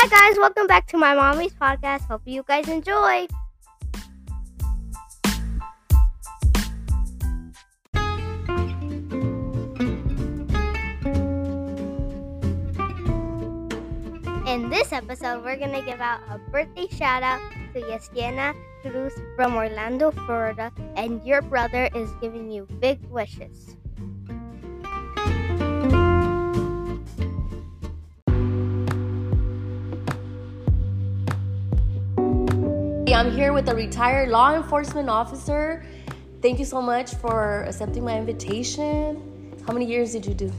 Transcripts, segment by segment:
Hi, guys. Welcome back to my mommy's podcast. Hope you guys enjoy. In this episode, we're going to give out a birthday shout out to Yesenia Cruz from Orlando, Florida, and your brother is giving you big wishes. I'm here with a retired law enforcement officer. Thank you so much for accepting my invitation. How many years did you do?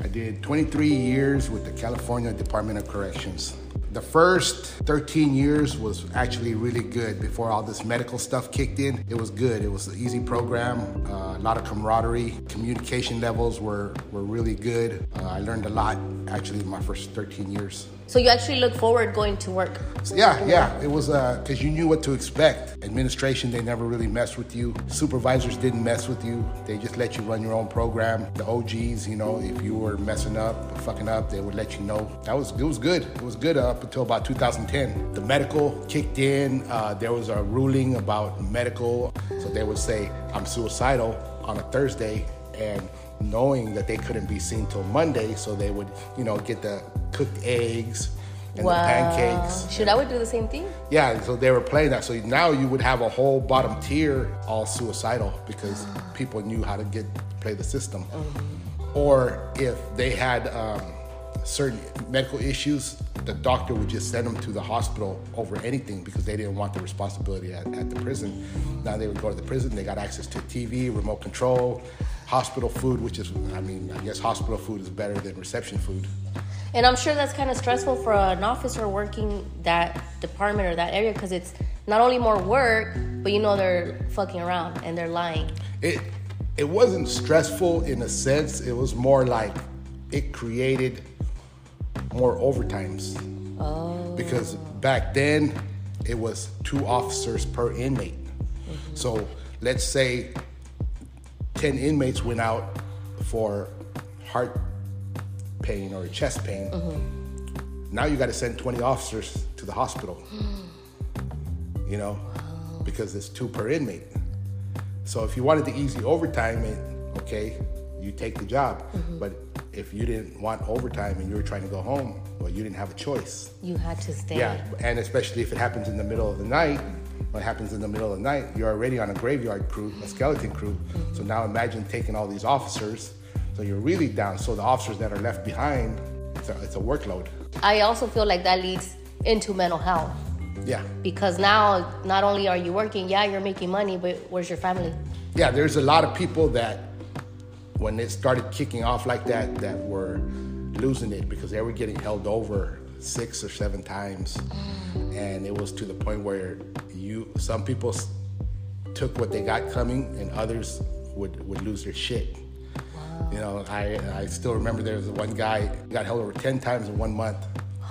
I did 23 years with the California Department of Corrections. The first 13 years was actually really good before all this medical stuff kicked in. It was good. It was an easy program, uh, a lot of camaraderie. Communication levels were, were really good. Uh, I learned a lot actually in my first 13 years. So you actually look forward going to work? Yeah, yeah. It was because uh, you knew what to expect. Administration, they never really messed with you. Supervisors didn't mess with you. They just let you run your own program. The OGs, you know, if you were messing up, fucking up, they would let you know. That was it was good. It was good up until about 2010. The medical kicked in. Uh, there was a ruling about medical, so they would say I'm suicidal on a Thursday and knowing that they couldn't be seen till Monday, so they would, you know, get the cooked eggs and wow. the pancakes. Should I would do the same thing? Yeah, so they were playing that. So now you would have a whole bottom tier all suicidal because people knew how to get play the system. Mm-hmm. Or if they had um, certain medical issues, the doctor would just send them to the hospital over anything because they didn't want the responsibility at, at the prison. Now they would go to the prison, they got access to TV, remote control, hospital food, which is, I mean, I guess hospital food is better than reception food. And I'm sure that's kind of stressful for an officer working that department or that area because it's not only more work, but you know they're fucking around and they're lying. It it wasn't stressful in a sense. It was more like it created more overtimes. Oh. Because back then it was two officers per inmate. Mm-hmm. So let's say 10 inmates went out for heart pain or chest pain. Mm-hmm. Now you got to send 20 officers to the hospital. you know, wow. because it's two per inmate. So if you wanted the easy overtime, it, okay, you take the job. Mm-hmm. But if you didn't want overtime and you were trying to go home, well, you didn't have a choice. You had to stay. Yeah, and especially if it happens in the middle of the night. What happens in the middle of the night? You're already on a graveyard crew, a skeleton crew. So now imagine taking all these officers. So you're really down. So the officers that are left behind, it's a, it's a workload. I also feel like that leads into mental health. Yeah. Because now, not only are you working, yeah, you're making money, but where's your family? Yeah, there's a lot of people that when it started kicking off like that, that were losing it because they were getting held over six or seven times, and it was to the point where you some people took what they got coming, and others would would lose their shit. Wow. You know, I I still remember there was one guy got held over ten times in one month.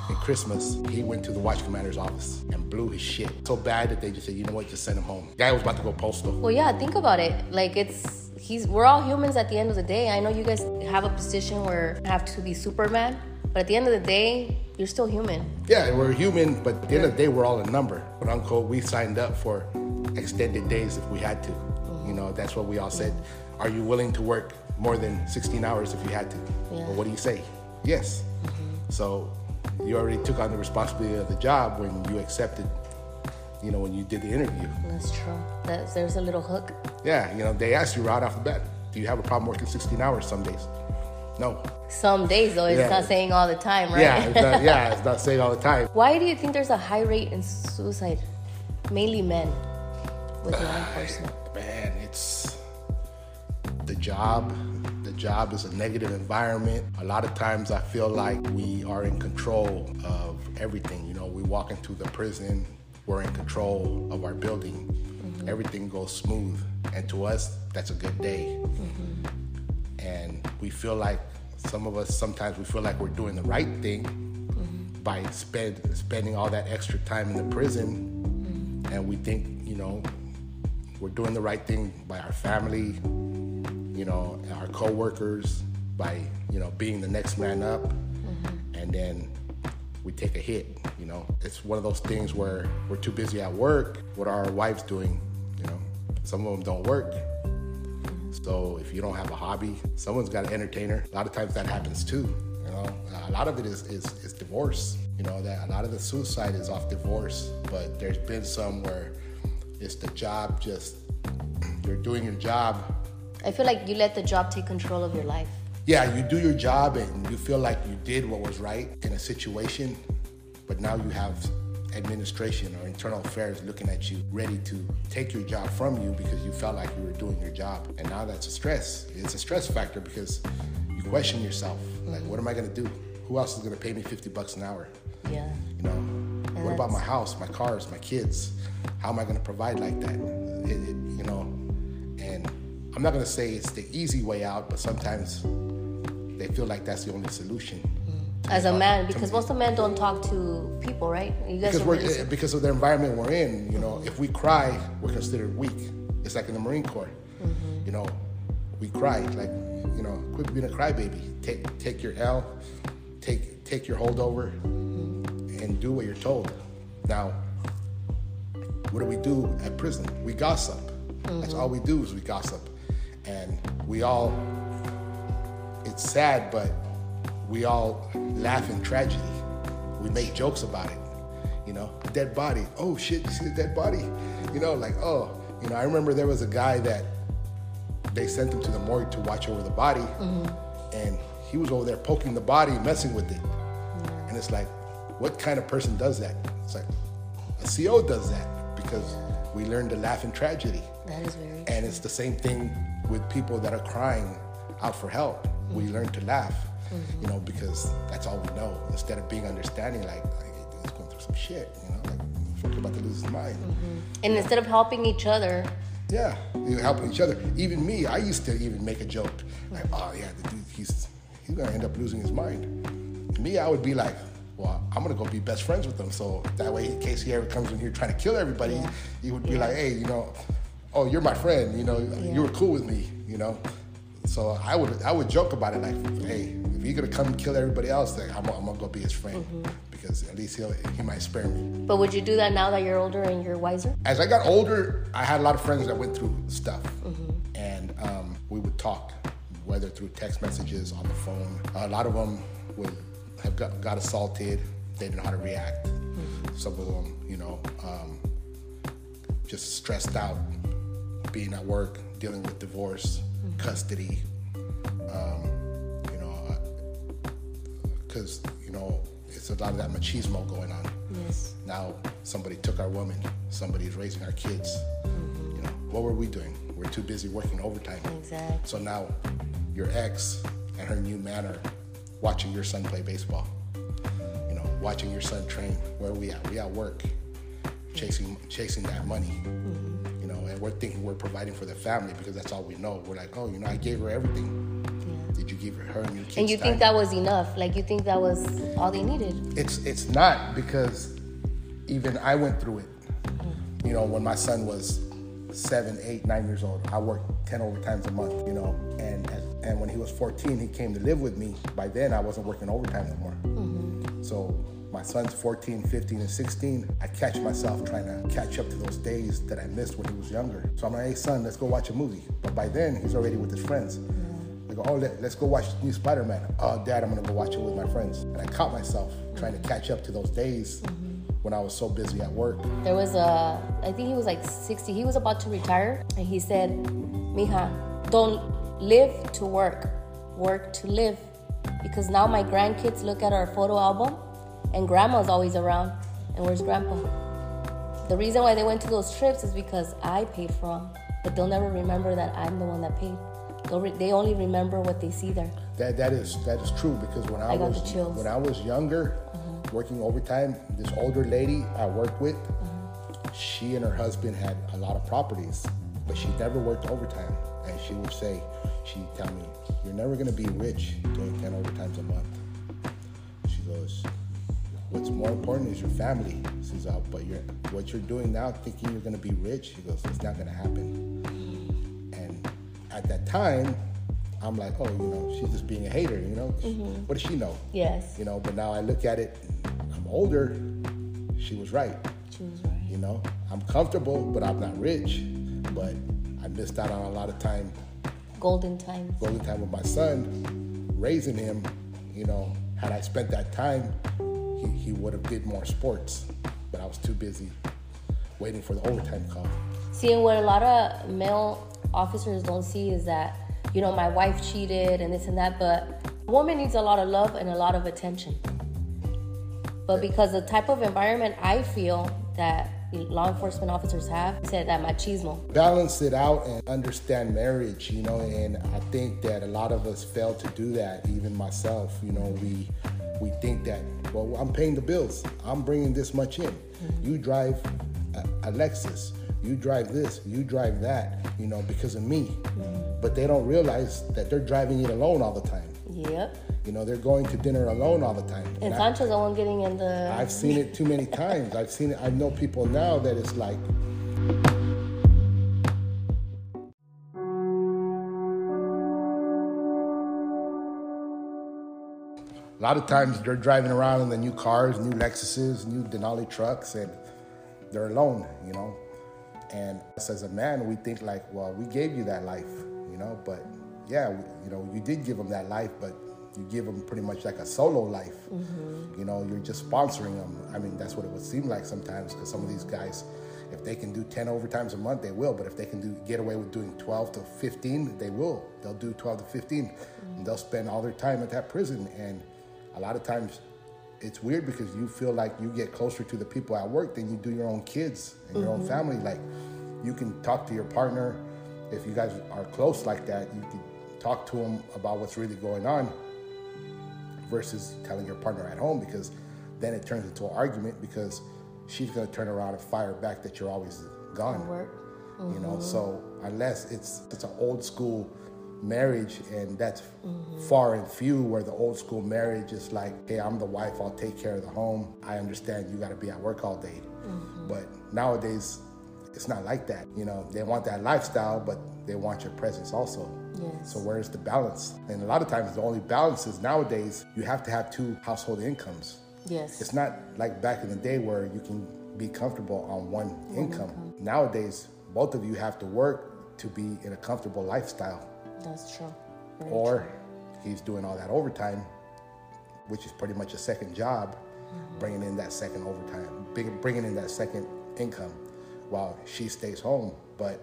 In Christmas, he went to the watch commander's office and blew his shit so bad that they just said, "You know what? Just send him home." The guy was about to go postal. Well, yeah, think about it. Like it's he's we're all humans at the end of the day. I know you guys have a position where you have to be Superman, but at the end of the day, you're still human. Yeah, we're human, but at the end of the day, we're all a number. But Uncle, we signed up for extended days if we had to. Mm-hmm. You know, that's what we all said. Are you willing to work more than 16 hours if you had to? Yeah. Well, what do you say? Yes. Mm-hmm. So you already took on the responsibility of the job when you accepted you know, when you did the interview. That's true. That's, there's a little hook. Yeah, you know, they asked you right off the bat, do you have a problem working 16 hours some days? No. Some days, though, it's yeah. not saying all the time, right? Yeah, it's not, yeah, it's not saying all the time. Why do you think there's a high rate in suicide? Mainly men with law enforcement. Man, it's the job. The job is a negative environment. A lot of times I feel like we are in control of everything. You know, we walk into the prison, we're in control of our building. Mm-hmm. Everything goes smooth. And to us, that's a good day. Mm-hmm. And we feel like some of us sometimes we feel like we're doing the right thing mm-hmm. by spend, spending all that extra time in the prison. Mm-hmm. And we think, you know, we're doing the right thing by our family, you know, our coworkers, by, you know, being the next man up. Mm-hmm. And then we take a hit. You know, it's one of those things where we're too busy at work. What are our wives doing? You know, some of them don't work. So if you don't have a hobby, someone's got an entertainer. A lot of times that happens too. You know, a lot of it is, is, is divorce. You know, that a lot of the suicide is off divorce, but there's been some where it's the job just, you're doing your job. I feel like you let the job take control of your life. Yeah, you do your job and you feel like you did what was right in a situation, but now you have administration or internal affairs looking at you, ready to take your job from you because you felt like you were doing your job. And now that's a stress. It's a stress factor because you question yourself. Like, what am I gonna do? Who else is gonna pay me 50 bucks an hour? Yeah. You know, what about my house, my cars, my kids? How am I gonna provide like that? It, it, you know, and I'm not gonna say it's the easy way out, but sometimes they feel like that's the only solution. As a man, because most of men don't talk to people, right? You guys because we're really- eh, because of the environment we're in. You know, if we cry, we're considered weak. It's like in the Marine Corps. Mm-hmm. You know, we cry like you know, quit being a crybaby. Take take your L, take take your holdover, mm-hmm. and do what you're told. Now, what do we do at prison? We gossip. That's mm-hmm. all we do is we gossip, and we all. It's sad, but we all laugh in tragedy. We make jokes about it. You know, a dead body. Oh shit, you see the dead body? You know, like oh, you know. I remember there was a guy that they sent him to the morgue to watch over the body, mm-hmm. and he was over there poking the body, messing with it. And it's like, what kind of person does that? It's like a CO does that because we learn to laugh in tragedy. That is very. And it's the same thing with people that are crying out for help. We mm-hmm. learn to laugh, Mm-hmm. you know, because that's all we know. Instead of being understanding, like, like he's going through some shit, you know, like fucking about to lose his mind. Mm-hmm. And instead of helping each other, Yeah, you're helping each other. Even me, I used to even make a joke, like, oh yeah, the dude, he's he's gonna end up losing his mind. Me, I would be like, well, I'm gonna go be best friends with him, so that way, in case he ever comes in here trying to kill everybody, he would be like, hey, you know, oh, you're my friend, you know, you were cool with me, you know. So I would I would joke about it like, hey, he's gonna come and kill everybody else, like, I'm, I'm gonna go be his friend because at least he'll he might spare me. but would you do that now that you're older and you're wiser? As I got older, I had a lot of friends that went through stuff, and um, we would talk, whether through text messages, on the phone. A lot of them would have got, got assaulted. They didn't know how to react. Some of them, you know, um, just stressed out, being at work, dealing with divorce, custody. Um, because you know it's a lot of that machismo going on. Yes. Now somebody took our woman. Somebody's raising our kids. Mm-hmm. You know, what were we doing? We're too busy working overtime. Exactly. So now your ex and her new man are watching your son play baseball. You know, watching your son train. Where are we at? We at work, chasing chasing that money. Mm-hmm. You know, and we're thinking we're providing for the family because that's all we know. We're like, oh, you know, I gave her everything. You give her and your kids And you time? think that was enough? Like you think that was all they needed? it's it's not because even I went through it. You know, when my son was seven, eight, nine years old, I worked ten overtimes a month. You know, and and when he was fourteen, he came to live with me. By then, I wasn't working overtime no more. Mm-hmm. So my son's 14, 15, and 16. I catch myself trying to catch up to those days that I missed when he was younger. So I'm like, hey son, let's go watch a movie. But by then, he's already with his friends. I go, oh, let, us go watch new Spider-Man. Oh, Dad, I'm gonna go watch it with my friends. And I caught myself trying to catch up to those days when I was so busy at work. There was a, I think he was like 60. He was about to retire, and he said, "Mija, don't live to work, work to live, because now my grandkids look at our photo album, and grandma's always around, and where's grandpa? The reason why they went to those trips is because I paid for them, but they'll never remember that I'm the one that paid. They only remember what they see there. That that is that is true because when I, I was when I was younger, working overtime, this older lady I worked with, Uh-huh. she and her husband had a lot of properties, but she never worked overtime. And she would say, she'd tell me, "You're never gonna be rich doing ten overtimes a month." She goes, "What's more important is your family." She says, oh, "But you're what you're doing now, thinking you're gonna be rich." She goes, "It's not gonna happen." At that time, I'm like, oh, you know, she's just being a hater, you know? Mm-hmm. What does she know? Yes. You know, but now I look at it, I'm older, she was right. She was right. You know, I'm comfortable, but I'm not rich. But I missed out on a lot of time, Golden times. golden time with my son, raising him. You know, had I spent that time, he, he would have did more sports. But I was too busy waiting for the overtime call. See, and what a lot of male officers don't see is that, you know, my wife cheated and this and that, but a woman needs a lot of love and a lot of attention. But because the type of environment I feel that law enforcement officers have, said that machismo. balance it out and understand marriage, you know, and I think that a lot of us fail to do that, even myself, you know, we we think that, well, I'm paying the bills. I'm bringing this much in. Mm-hmm. You drive a, a Lexus. You drive this, you drive that, you know, because of me. But they don't realize that they're driving it alone all the time. Yep. You know, they're going to dinner alone all the time. And I- Sancho's the one getting in the. I've seen it too many times. I've seen it. I know people now that it's like. A lot of times they're driving around in the new cars, new Lexuses, new Denali trucks, and they're alone, you know. And us as a man, we think like, well, we gave you that life, you know. But yeah, you know, you did give them that life, but you give them pretty much like a solo life. Mm-hmm. You know, you're just sponsoring them. I mean, that's what it would seem like sometimes, because some of these guys, if they can do 10 overtimes a month, they will. But if they can do get away with doing 12 to 15, they will. They'll do 12 to 15, and they'll spend all their time at that prison. And a lot of times, it's weird because you feel like you get closer to the people at work than you do your own kids and your own mm-hmm. family. Like you can talk to your partner if you guys are close like that. You can talk to them about what's really going on versus telling your partner at home because then it turns into an argument because she's going to turn around and fire back that you're always gone. Work. You know, mm-hmm. so unless it's it's an old school marriage and that's far and few where the old school marriage is like, hey, I'm the wife, I'll take care of the home. I understand you got to be at work all day. Mm-hmm. But nowadays, it's not like that. You know, they want that lifestyle, but they want your presence also. Yes. So where's the balance? And a lot of times the only balance is nowadays you have to have two household incomes. Yes. It's not like back in the day where you can be comfortable on one, income. Nowadays, both of you have to work to be in a comfortable lifestyle. That's true. Very Or he's doing all that overtime, which is pretty much a second job, mm-hmm. bringing in that second overtime, bringing in that second income while she stays home. But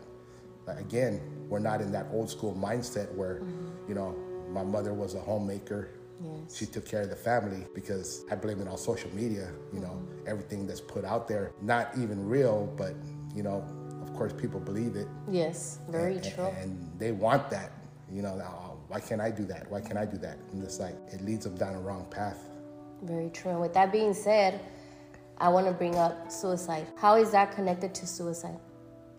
again, we're not in that old school mindset where, mm-hmm. you know, my mother was a homemaker. Yes. She took care of the family because I blame it on social media, you know, mm-hmm. everything that's put out there, not even real, but, you know, of course people believe it. Yes. Very and, true. And they want that, you know, "Oh, why can't I do that? Why can't I do that? And it's like, it leads them down a wrong path. Very true. And with that being said, I want to bring up suicide. How is that connected to suicide?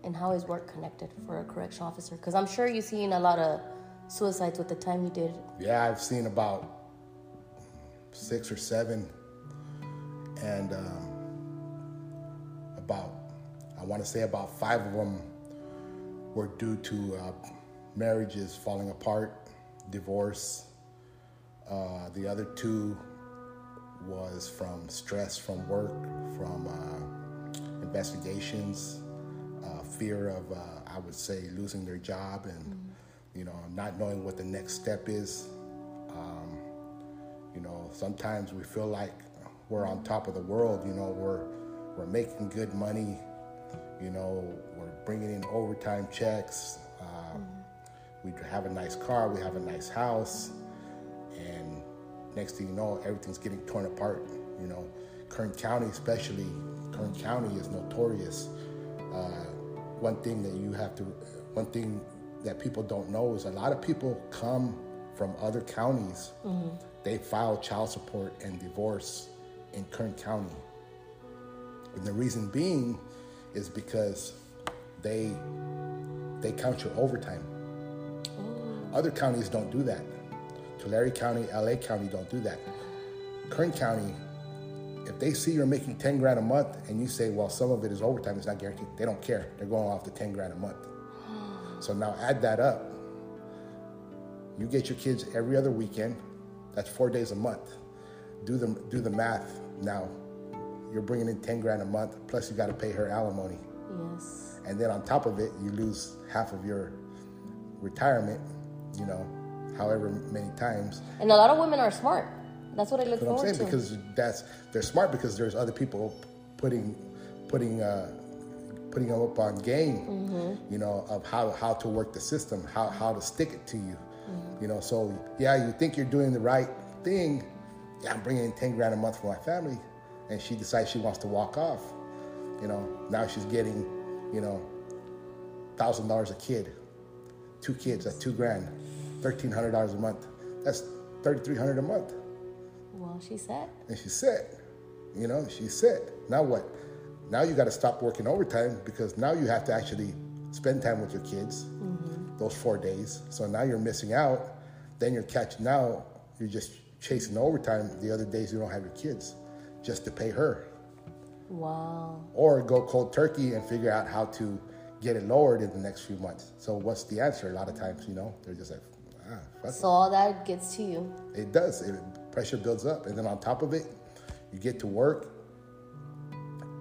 And how is work connected for a correction officer? Because I'm sure you've seen a lot of suicides with the time you did. Yeah, I've seen about six or seven, and um, about, I want to say about five of them were due to uh, marriages falling apart, divorce. Uh, the other two was from stress from work, from uh, investigations, uh, fear of, uh, I would say, losing their job and, you know, not knowing what the next step is. Um, you know, sometimes we feel like we're on top of the world. You know, we're we're making good money. You know, we're bringing in overtime checks. We have a nice car. We have a nice house, and next thing you know, everything's getting torn apart. You know, Kern County, especially Kern County, is notorious. Uh, one thing that you have to, one thing that people don't know is a lot of people come from other counties. They file child support and divorce in Kern County. And the reason being is because they they count your overtime. Other counties don't do that. Tulare County, LA County don't do that. Kern County, if they see you're making 10 grand a month and you say, well, some of it is overtime, it's not guaranteed, they don't care. They're going off the 10 grand a month. So now add that up. You get your kids every other weekend. That's four days a month. Do the do the math now. you're bringing in 10 grand a month, plus you got to pay her alimony. Yes. And then on top of it, you lose half of your retirement, you know, however many times. And a lot of women are smart. That's what I look That's what I'm forward saying to. because that's they're smart because there's other people putting putting uh, putting them up on game, Mm-hmm. you know, of how how to work the system, how how to stick it to you, Mm-hmm. you know. So yeah, you think you're doing the right thing. Yeah, I'm bringing in ten grand a month for my family, and she decides she wants to walk off. You know, now she's getting, you know, thousand dollars a kid, two kids at two grand, thirteen hundred dollars a month. That's thirty three hundred a month. Well, she said. And she's set. You know, she's set. Now what? Now you got to stop working overtime because now you have to actually spend time with your kids mm-hmm. those four days. So now you're missing out. Then you're catching now. You're just chasing overtime the other days you don't have your kids just to pay her. Wow. Or go cold turkey and figure out how to get it lowered in the next few months. So what's the answer? A lot of times, you know, they're just like, ah, fuck it. So all that gets to you. It does. It, pressure builds up, and then on top of it, you get to work,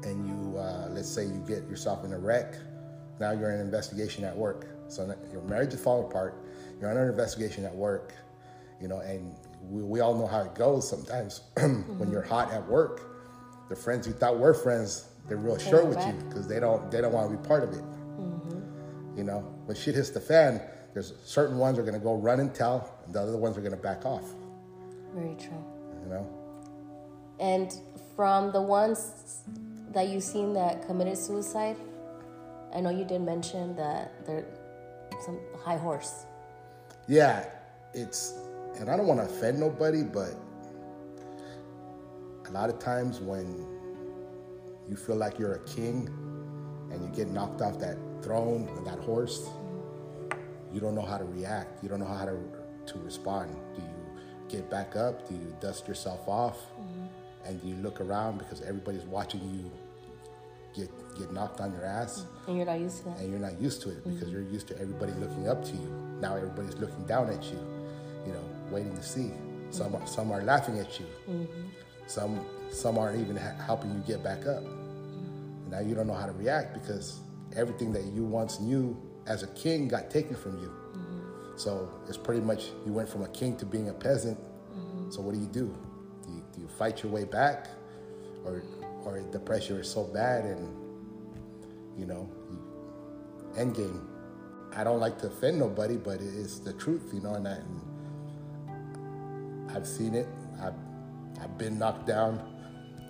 and you uh, let's say you get yourself in a wreck. Now you're in an investigation at work. So your marriage is falling apart. You're under investigation at work, you know, and we, we all know how it goes. Sometimes when you're hot at work, the friends you thought were friends, they're real short with you because they don't they don't want to be part of it. You know, when shit hits the fan, there's certain ones are gonna go run and tell, and the other ones are gonna back off. Very true. You know. And from the ones that you've seen that committed suicide, I know you did mention that they're some high horse. Yeah, it's, and I don't want to offend nobody, but a lot of times when you feel like you're a king and you get knocked off that throne or that horse, you don't know how to react. You don't know how to to respond. Do you get back up? Do you dust yourself off? Mm-hmm. And do you look around because everybody's watching you get get knocked on your ass? Mm-hmm. And you're not used to that. and you're not used to it because mm-hmm. you're used to everybody looking up to you. Now everybody's looking down at you, you know, waiting to see. Some are, some are laughing at you. Some some aren't even ha- helping you get back up. Now you don't know how to react because everything that you once knew as a king got taken from you. Mm-hmm. So it's pretty much you went from a king to being a peasant. Mm-hmm. So what do you do? Do you, do you fight your way back, or or the pressure is so bad and you know, end game. I don't like to offend nobody, but it is the truth, you know, and, I, and I've seen it. I've, I've been knocked down.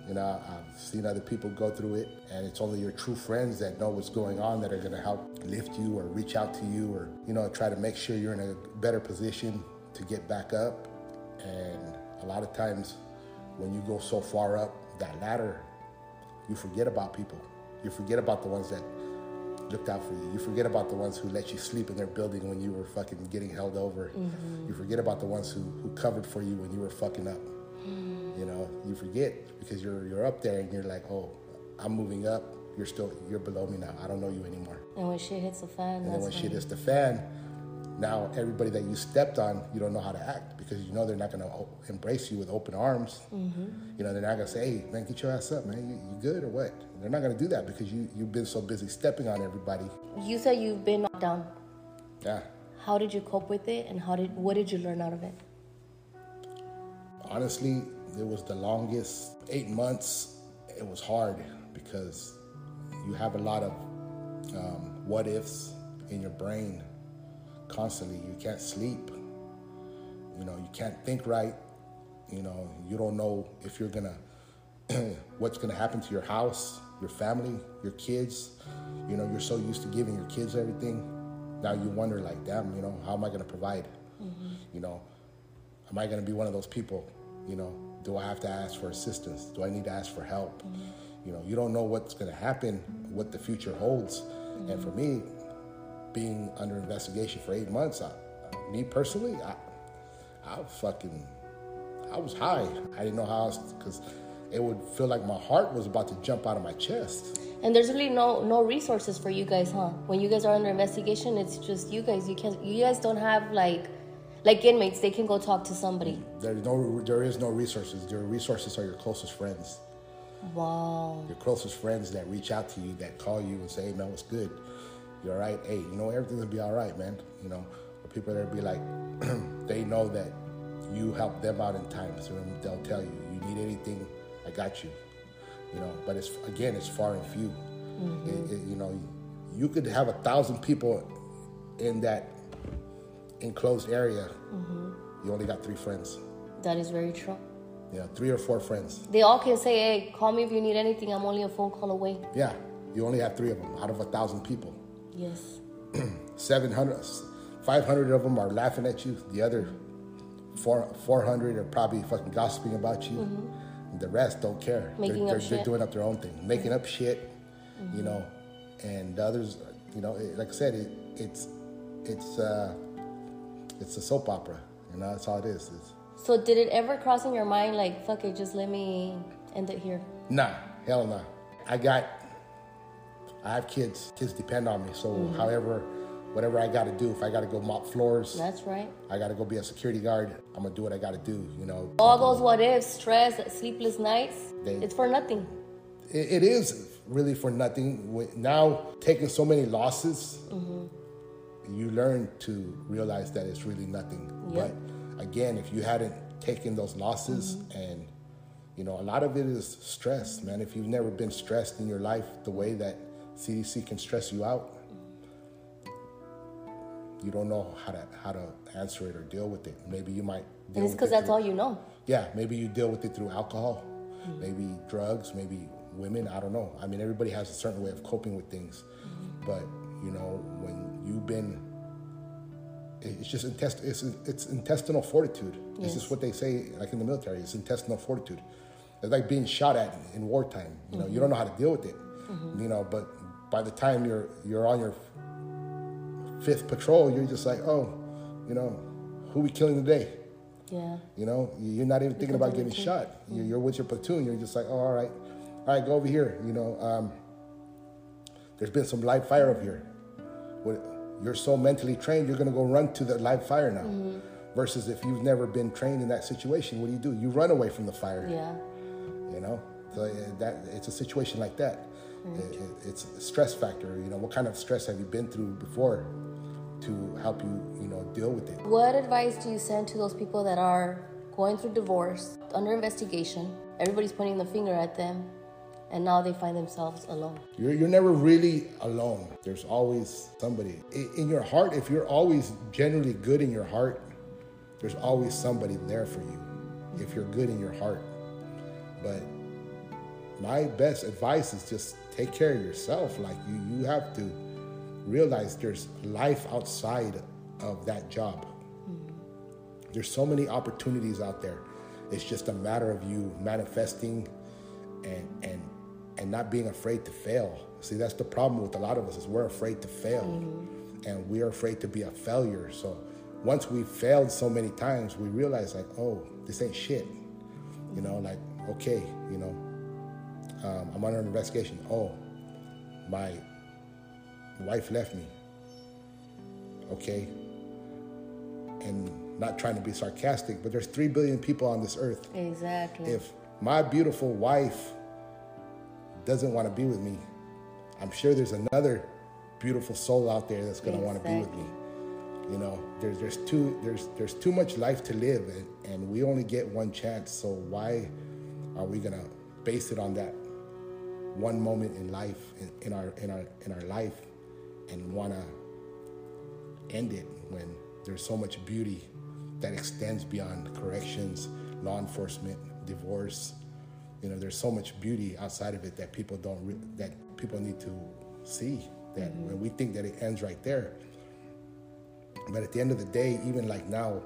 You know, I've seen other people go through it, and it's only your true friends that know what's going on that are going to help lift you or reach out to you or, you know, try to make sure you're in a better position to get back up. And a lot of times when you go so far up that ladder, you forget about people. You forget about the ones that looked out for you. You forget about the ones who let you sleep in their building when you were fucking getting held over. Mm-hmm. You forget about the ones who, who covered for you when you were fucking up. Mm. You know, you forget because you're you're up there and you're like, oh, I'm moving up. You're still you're below me now. I don't know you anymore. And when shit hits the fan, And then when when shit hits the fan, now everybody that you stepped on, you don't know how to act because you know they're not gonna embrace you with open arms. Mm-hmm. You know, they're not gonna say, "Hey, man, get your ass up, man. You, you good or what?" They're not gonna do that because you you've been so busy stepping on everybody. you said you've been knocked down. Yeah, How did you cope with it, and how did what did you learn out of it? Honestly, it was the longest eight months. It was hard because you have a lot of um, what ifs in your brain constantly. You can't sleep. You know, you can't think right. You know, you don't know if you're gonna, what's gonna happen to your house, your family, your kids. You know, you're so used to giving your kids everything. Now you wonder, like, damn, you know, how am I gonna provide? You know, am I gonna be one of those people? You know, do I have to ask for assistance? Do I need to ask for help? Mm-hmm. You know, you don't know what's gonna happen, what the future holds. And for mm-hmm. me, being under investigation for eight months, I, me personally, I, I fucking, I was high. I didn't know how else, because it would feel like my heart was about to jump out of my chest. And there's really no no resources for you guys, huh? When you guys are under investigation, it's just you guys. You can't. You guys don't have like, like inmates. They can go talk to somebody. There's no, there is no resources. Your resources are your closest friends. Wow. Your closest friends that reach out to you, that call you and say, hey, man, what's good? You're all right? Hey, you know, everything's gonna be all right, man. You know, people that be like, they know that you help them out in times. So they'll tell you, you need anything, I got you. You know, but it's, again, it's far and few. Mm-hmm. It- it- you know, you could have a thousand people in that enclosed area. You only got three friends. That is very true. Yeah, three or four friends. They all can say, hey, call me if you need anything. I'm only a phone call away. Yeah, you only have three of them out of a thousand people. Yes. 700, 500 of them are laughing at you. The other four, 400 are probably fucking gossiping about you. And the rest don't care. Mm-hmm. Making they're, up they're, they're doing up their own thing, making up shit, you know. And the others, you know, it, like I said, it, it's it's uh, it's a soap opera. You know, that's all it is. It's, So did it ever cross in your mind, like, fuck it, just let me end it here? Nah, hell nah. I got, I have kids. Kids depend on me. So, Mm-hmm. however, whatever I got to do, if I got to go mop floors, That's right. I got to go be a security guard. I'm gonna do what I got to do. You know, All those what ifs, stress, sleepless nights, They- it's for nothing. it, it is really for nothing. Now taking so many losses, you learn to realize that it's really nothing. Yep. But again, if you hadn't taken those losses mm-hmm. and you know, a lot of it is stress, man. If you've never been stressed in your life the way that CDC can stress you out, you don't know how to how to answer it or deal with it. Maybe you might deal because that's through- all you know. yeah, maybe you deal with it through alcohol, mm-hmm. maybe drugs, maybe women. I don't know. I mean, everybody has a certain way of coping with things, mm-hmm. but you know, when you've been. It's just intest- it's, it's intestinal fortitude. This is what they say, like in the military. It's intestinal fortitude. It's like being shot at in wartime. You know, you don't know how to deal with it. You know, but by the time you're you're on your fifth patrol, you're just like, oh, you know, who we killing today? Yeah. You know, you're not even thinking about getting shot. You're, you're with your platoon. You're just like, oh, all right, all right, go over here. You know, um, there's been some live fire over here. What- You're so mentally trained, you're gonna go run to the live fire now. Versus if you've never been trained in that situation, what do you do? You run away from the fire. Yeah. You know, so uh, that it's a situation like that. It- it- it's a stress factor. You know, what kind of stress have you been through before to help you, you know, deal with it? What advice do you send to those people that are going through divorce, under investigation? Everybody's pointing the finger at them, and now they find themselves alone. You're, you're never really alone. There's always somebody. I- In your heart, if you're always generally good in your heart, there's always somebody there for you if you're good in your heart. But my best advice is just take care of yourself. Like you, you have to realize there's life outside of that job. Mm-hmm. There's so many opportunities out there. It's just a matter of you manifesting and and and not being afraid to fail. See, that's the problem with a lot of us is we're afraid to fail. And we're afraid to be a failure. So once we've failed so many times, we realize like, oh, this ain't shit. You know, like, okay, you know, um, I'm under investigation. Oh, my wife left me. Okay. And not trying to be sarcastic, but there's three billion people on this earth. Exactly. If my beautiful wife doesn't want to be with me, I'm sure there's another beautiful soul out there that's going to want to be with me. You know, there's there's too there's there's too much life to live, and, and we only get one chance. So why are we gonna base it on that one moment in life in, in our in our in our life, and wanna end it when there's so much beauty that extends beyond corrections, law enforcement, divorce. You know, there's so much beauty outside of it that people don't re- that people need to see. That mm-hmm. when we think that it ends right there, but at the end of the day, even like now,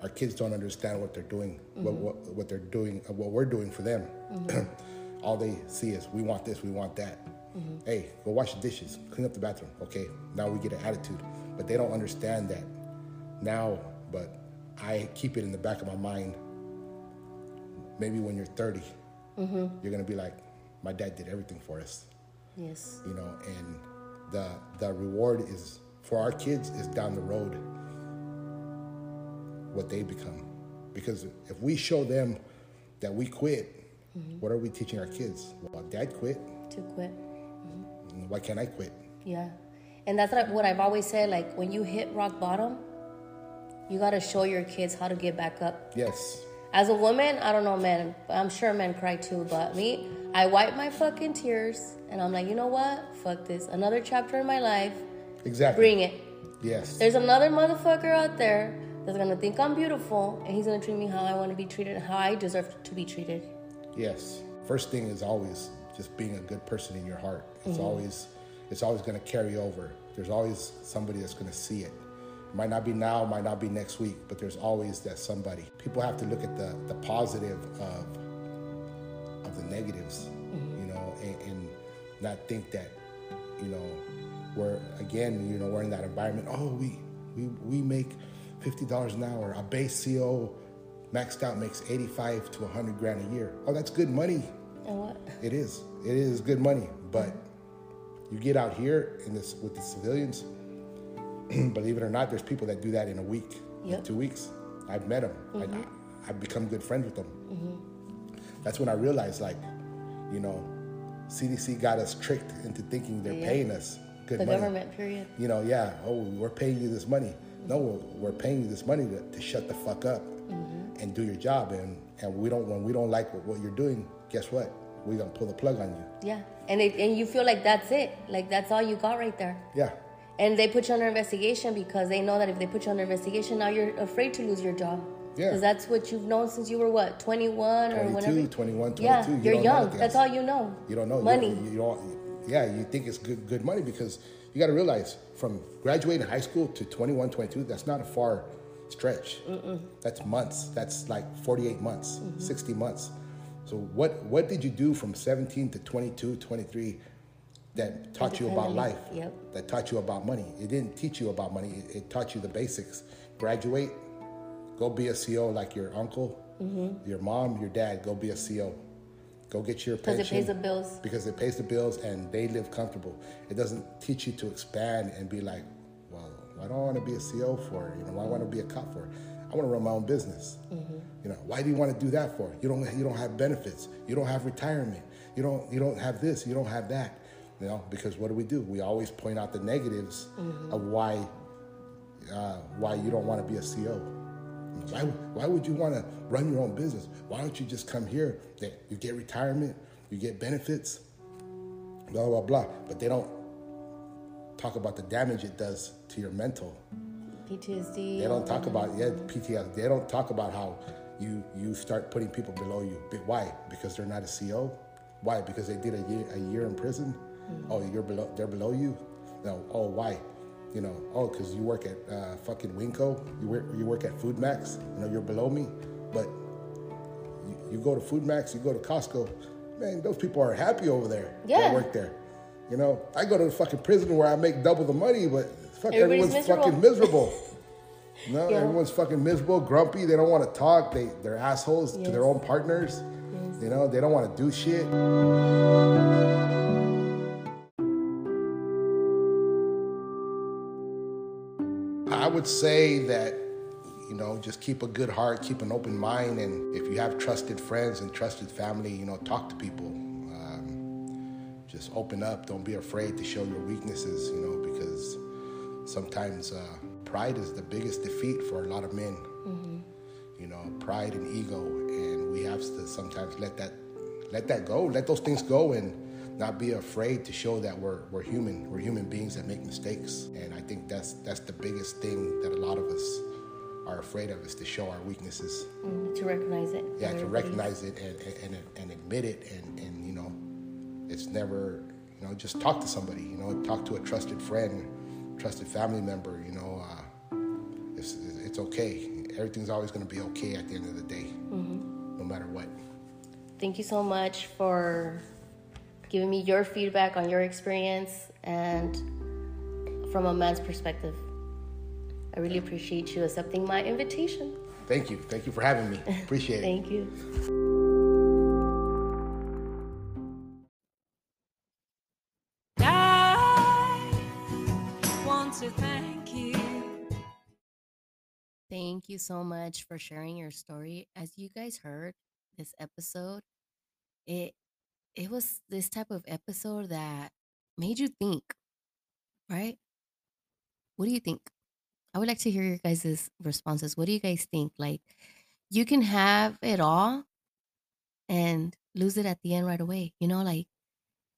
our kids don't understand what they're doing, what, mm-hmm. what what they're doing, what we're doing for them. Mm-hmm. All they see is we want this, we want that. Hey, go wash the dishes, clean up the bathroom. Okay, now we get an attitude, but they don't understand that now. But I keep it in the back of my mind. Maybe when you're 30, mm-hmm. you're gonna be like, my dad did everything for us yes. you know and the the reward is for our kids is down the road what they become because if we show them that we quit mm-hmm. What are we teaching our kids? Well, dad quit. To quit. Mm-hmm. Why can't I quit? Yeah. And that's what what I've always said. Like when you hit rock bottom, you got to show your kids how to get back up. Yes. As a woman, I don't know men. I'm sure men cry too, but me, I wipe my fucking tears and I'm like, you know what? Fuck this. Another chapter in my life. Exactly. Bring it. Yes. There's another motherfucker out there that's gonna think I'm beautiful and he's gonna treat me how I wanna be treated and how I deserve to be treated. Yes. First thing is always just being a good person in your heart. It's mm-hmm. always it's always to carry over. There's always somebody that's to see it. Might not be now, might not be next week, but there's always that somebody. People have to look at the the positive of of the negatives, you know, and, and not think that, you know, we're again, you know, we're in that environment. Oh, we we we make fifty dollars an hour. A base CO maxed out makes eighty five to hundred grand a year. Oh, that's good money. And what? It is. It is good money. But you get out here in this with the civilians. believe it or not, there's people that do that in a week, Yep. two weeks. I've met them. Mm-hmm. I, I've become good friends with them. Mm-hmm. That's when I realized, like, you know, CDC got us tricked into thinking they're Yeah. paying us good The money. government, period. You know, yeah. Oh, we're paying you this money. No, mm-hmm. we're, we're paying you this money to, to shut the fuck up and do your job. And and we don't when we don't like what, what you're doing, guess what? We're gonna pull the plug on you. Yeah. And they, and you feel like that's it. Like that's all you got right there. Yeah. And they put you under investigation because they know that if they put you under investigation, now you're afraid to lose your job. Yeah. Because that's what you've known since you were what, 21 or 22, whenever? 21, 22. Yeah, You you're don't young. That's all you know. You don't know Money. You, you don't. Yeah, you think it's good good money because you got to realize from graduating high school to 21, 22, that's not a far stretch. That's months. That's like 48 months, Mm-hmm. 60 months. So what what did you do from 17 to 22, 23 that taught you about life? Yep. That taught you about money. It didn't teach you about money. It, it taught you the basics. Graduate, go be a CO like your uncle, Mm-hmm. your mom, your dad. Go be a CO. Go get your 'Cause it pays the bills. Because it pays the bills and they live comfortable. It doesn't teach you to expand and be like, well, why do I want to be a CO for? You know, why do I want to be a cop for? I want to run my own business. You know, why do you want to do that for? You don't you don't have benefits. You don't have retirement. You don't you don't have this. You don't have that. You know, because what do we do? We always point out the negatives of why uh, why you don't want to be a CO. Why, why would you want to run your own business? Why don't you just come here? That you get retirement, you get benefits, blah blah blah. But they don't talk about the damage it does to your mental. PTSD. They don't talk about yeah PTSD. They don't talk about how you you start putting people below you. Why? Because they're not a CO. Why? Because they did a year a year in prison. Oh, you're below. They're below you. No. Oh, why? You know. Oh, because you work at uh, fucking Winco. You work you work at Food Max. You know you're below me. But you, you go to Food Max. You go to Costco. Man, those people are happy over there. Yeah. That work there. You know, I go to the fucking prison where I make double the money, but fuck, Everybody's everyone's miserable. fucking miserable. No, Yeah. everyone's fucking miserable, grumpy. They don't want to talk. They they're assholes to their own partners. You know, they don't want to do shit. I would say that you know, just keep a good heart, keep an open mind, and if you have trusted friends and trusted family, you know, talk to people. Um, just open up. Don't be afraid to show your weaknesses. You know, because sometimes uh, pride is the biggest defeat for a lot of men. You know, pride and ego, and we have to sometimes let that let that go, let those things go, and not be afraid to show that we're we're human. We're human beings that make mistakes, and I think that's that's the biggest thing that a lot of us are afraid of is to show our weaknesses. Mm, to recognize it. Yeah, to recognize it and, and, and admit it, and, and you know, it's never, you know, just talk to somebody, you know, talk to a trusted friend, trusted family member, you know, uh, it's, it's okay. Everything's always going to be okay at the end of the day, no matter what. Thank you so much for giving me your feedback on your experience and from a man's perspective. I really appreciate you accepting my invitation. Thank you. Thank you for having me. Appreciate it. Thank you. I want to thank you. Thank you so much for sharing your story. As you guys heard, this episode it it was this type of episode that made you think, right? What do you think? I would like to hear your guys' responses. What do you guys think? Like, you can have it all and lose it at the end right away. You know, like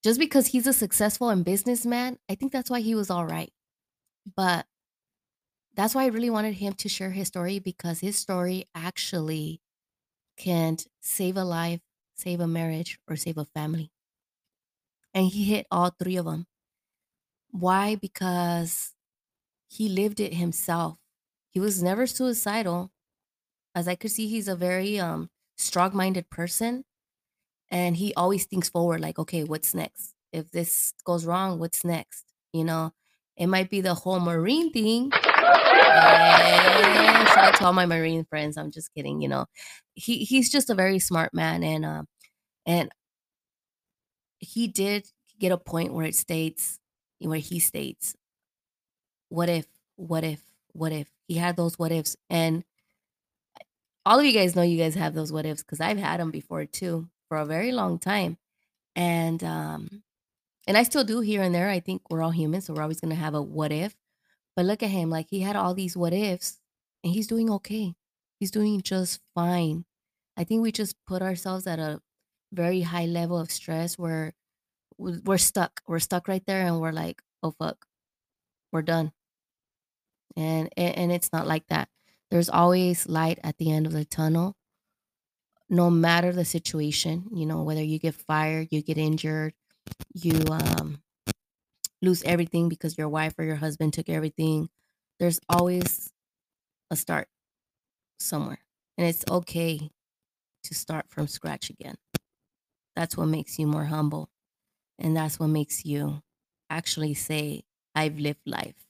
just because he's a successful and businessman, I think that's why he was all right. But that's why I really wanted him to share his story because his story actually can save a life, save a marriage, or save a family. And he hit all three of them. Why? Because he lived it himself. He was never suicidal. As I could see, he's a very um strong minded person. And he always thinks forward, like, okay, what's next? If this goes wrong, what's next? You know, it might be the whole marine thing. And shout out to all my marine friends. I'm just kidding, you know. He he's just a very smart man and um and he did get a point where it states where he states what if what if what if he had those what ifs and all of you guys know you guys have those what ifs because i've had them before too for a very long time and um and i still do here and there i think we're all humans so we're always going to have a what if but look at him like he had all these what ifs and he's doing okay. He's doing just fine. I think we just put ourselves at a very high level of stress where we're stuck. We're stuck right there and we're like oh fuck. We're done. And and it's not like that. There's always light at the end of the tunnel no matter the situation you know whether you get fired you get injured you um lose everything because your wife or your husband took everything there's always a start somewhere and it's okay to start from scratch again that's what makes you more humble and that's what makes you actually say i've lived life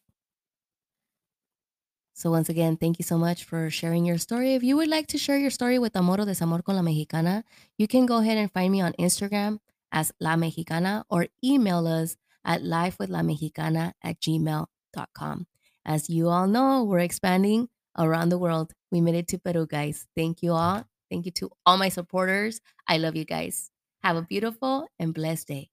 so once again, thank you so much for sharing your story. If you would like to share your story with Amor o Desamor con la Mexicana, you can go ahead and find me on Instagram as La Mexicana or email us at lifewithlamexicana at gmail.com. As you all know, we're expanding around the world. We made it to Peru, guys. Thank you all. Thank you to all my supporters. I love you guys. Have a beautiful and blessed day.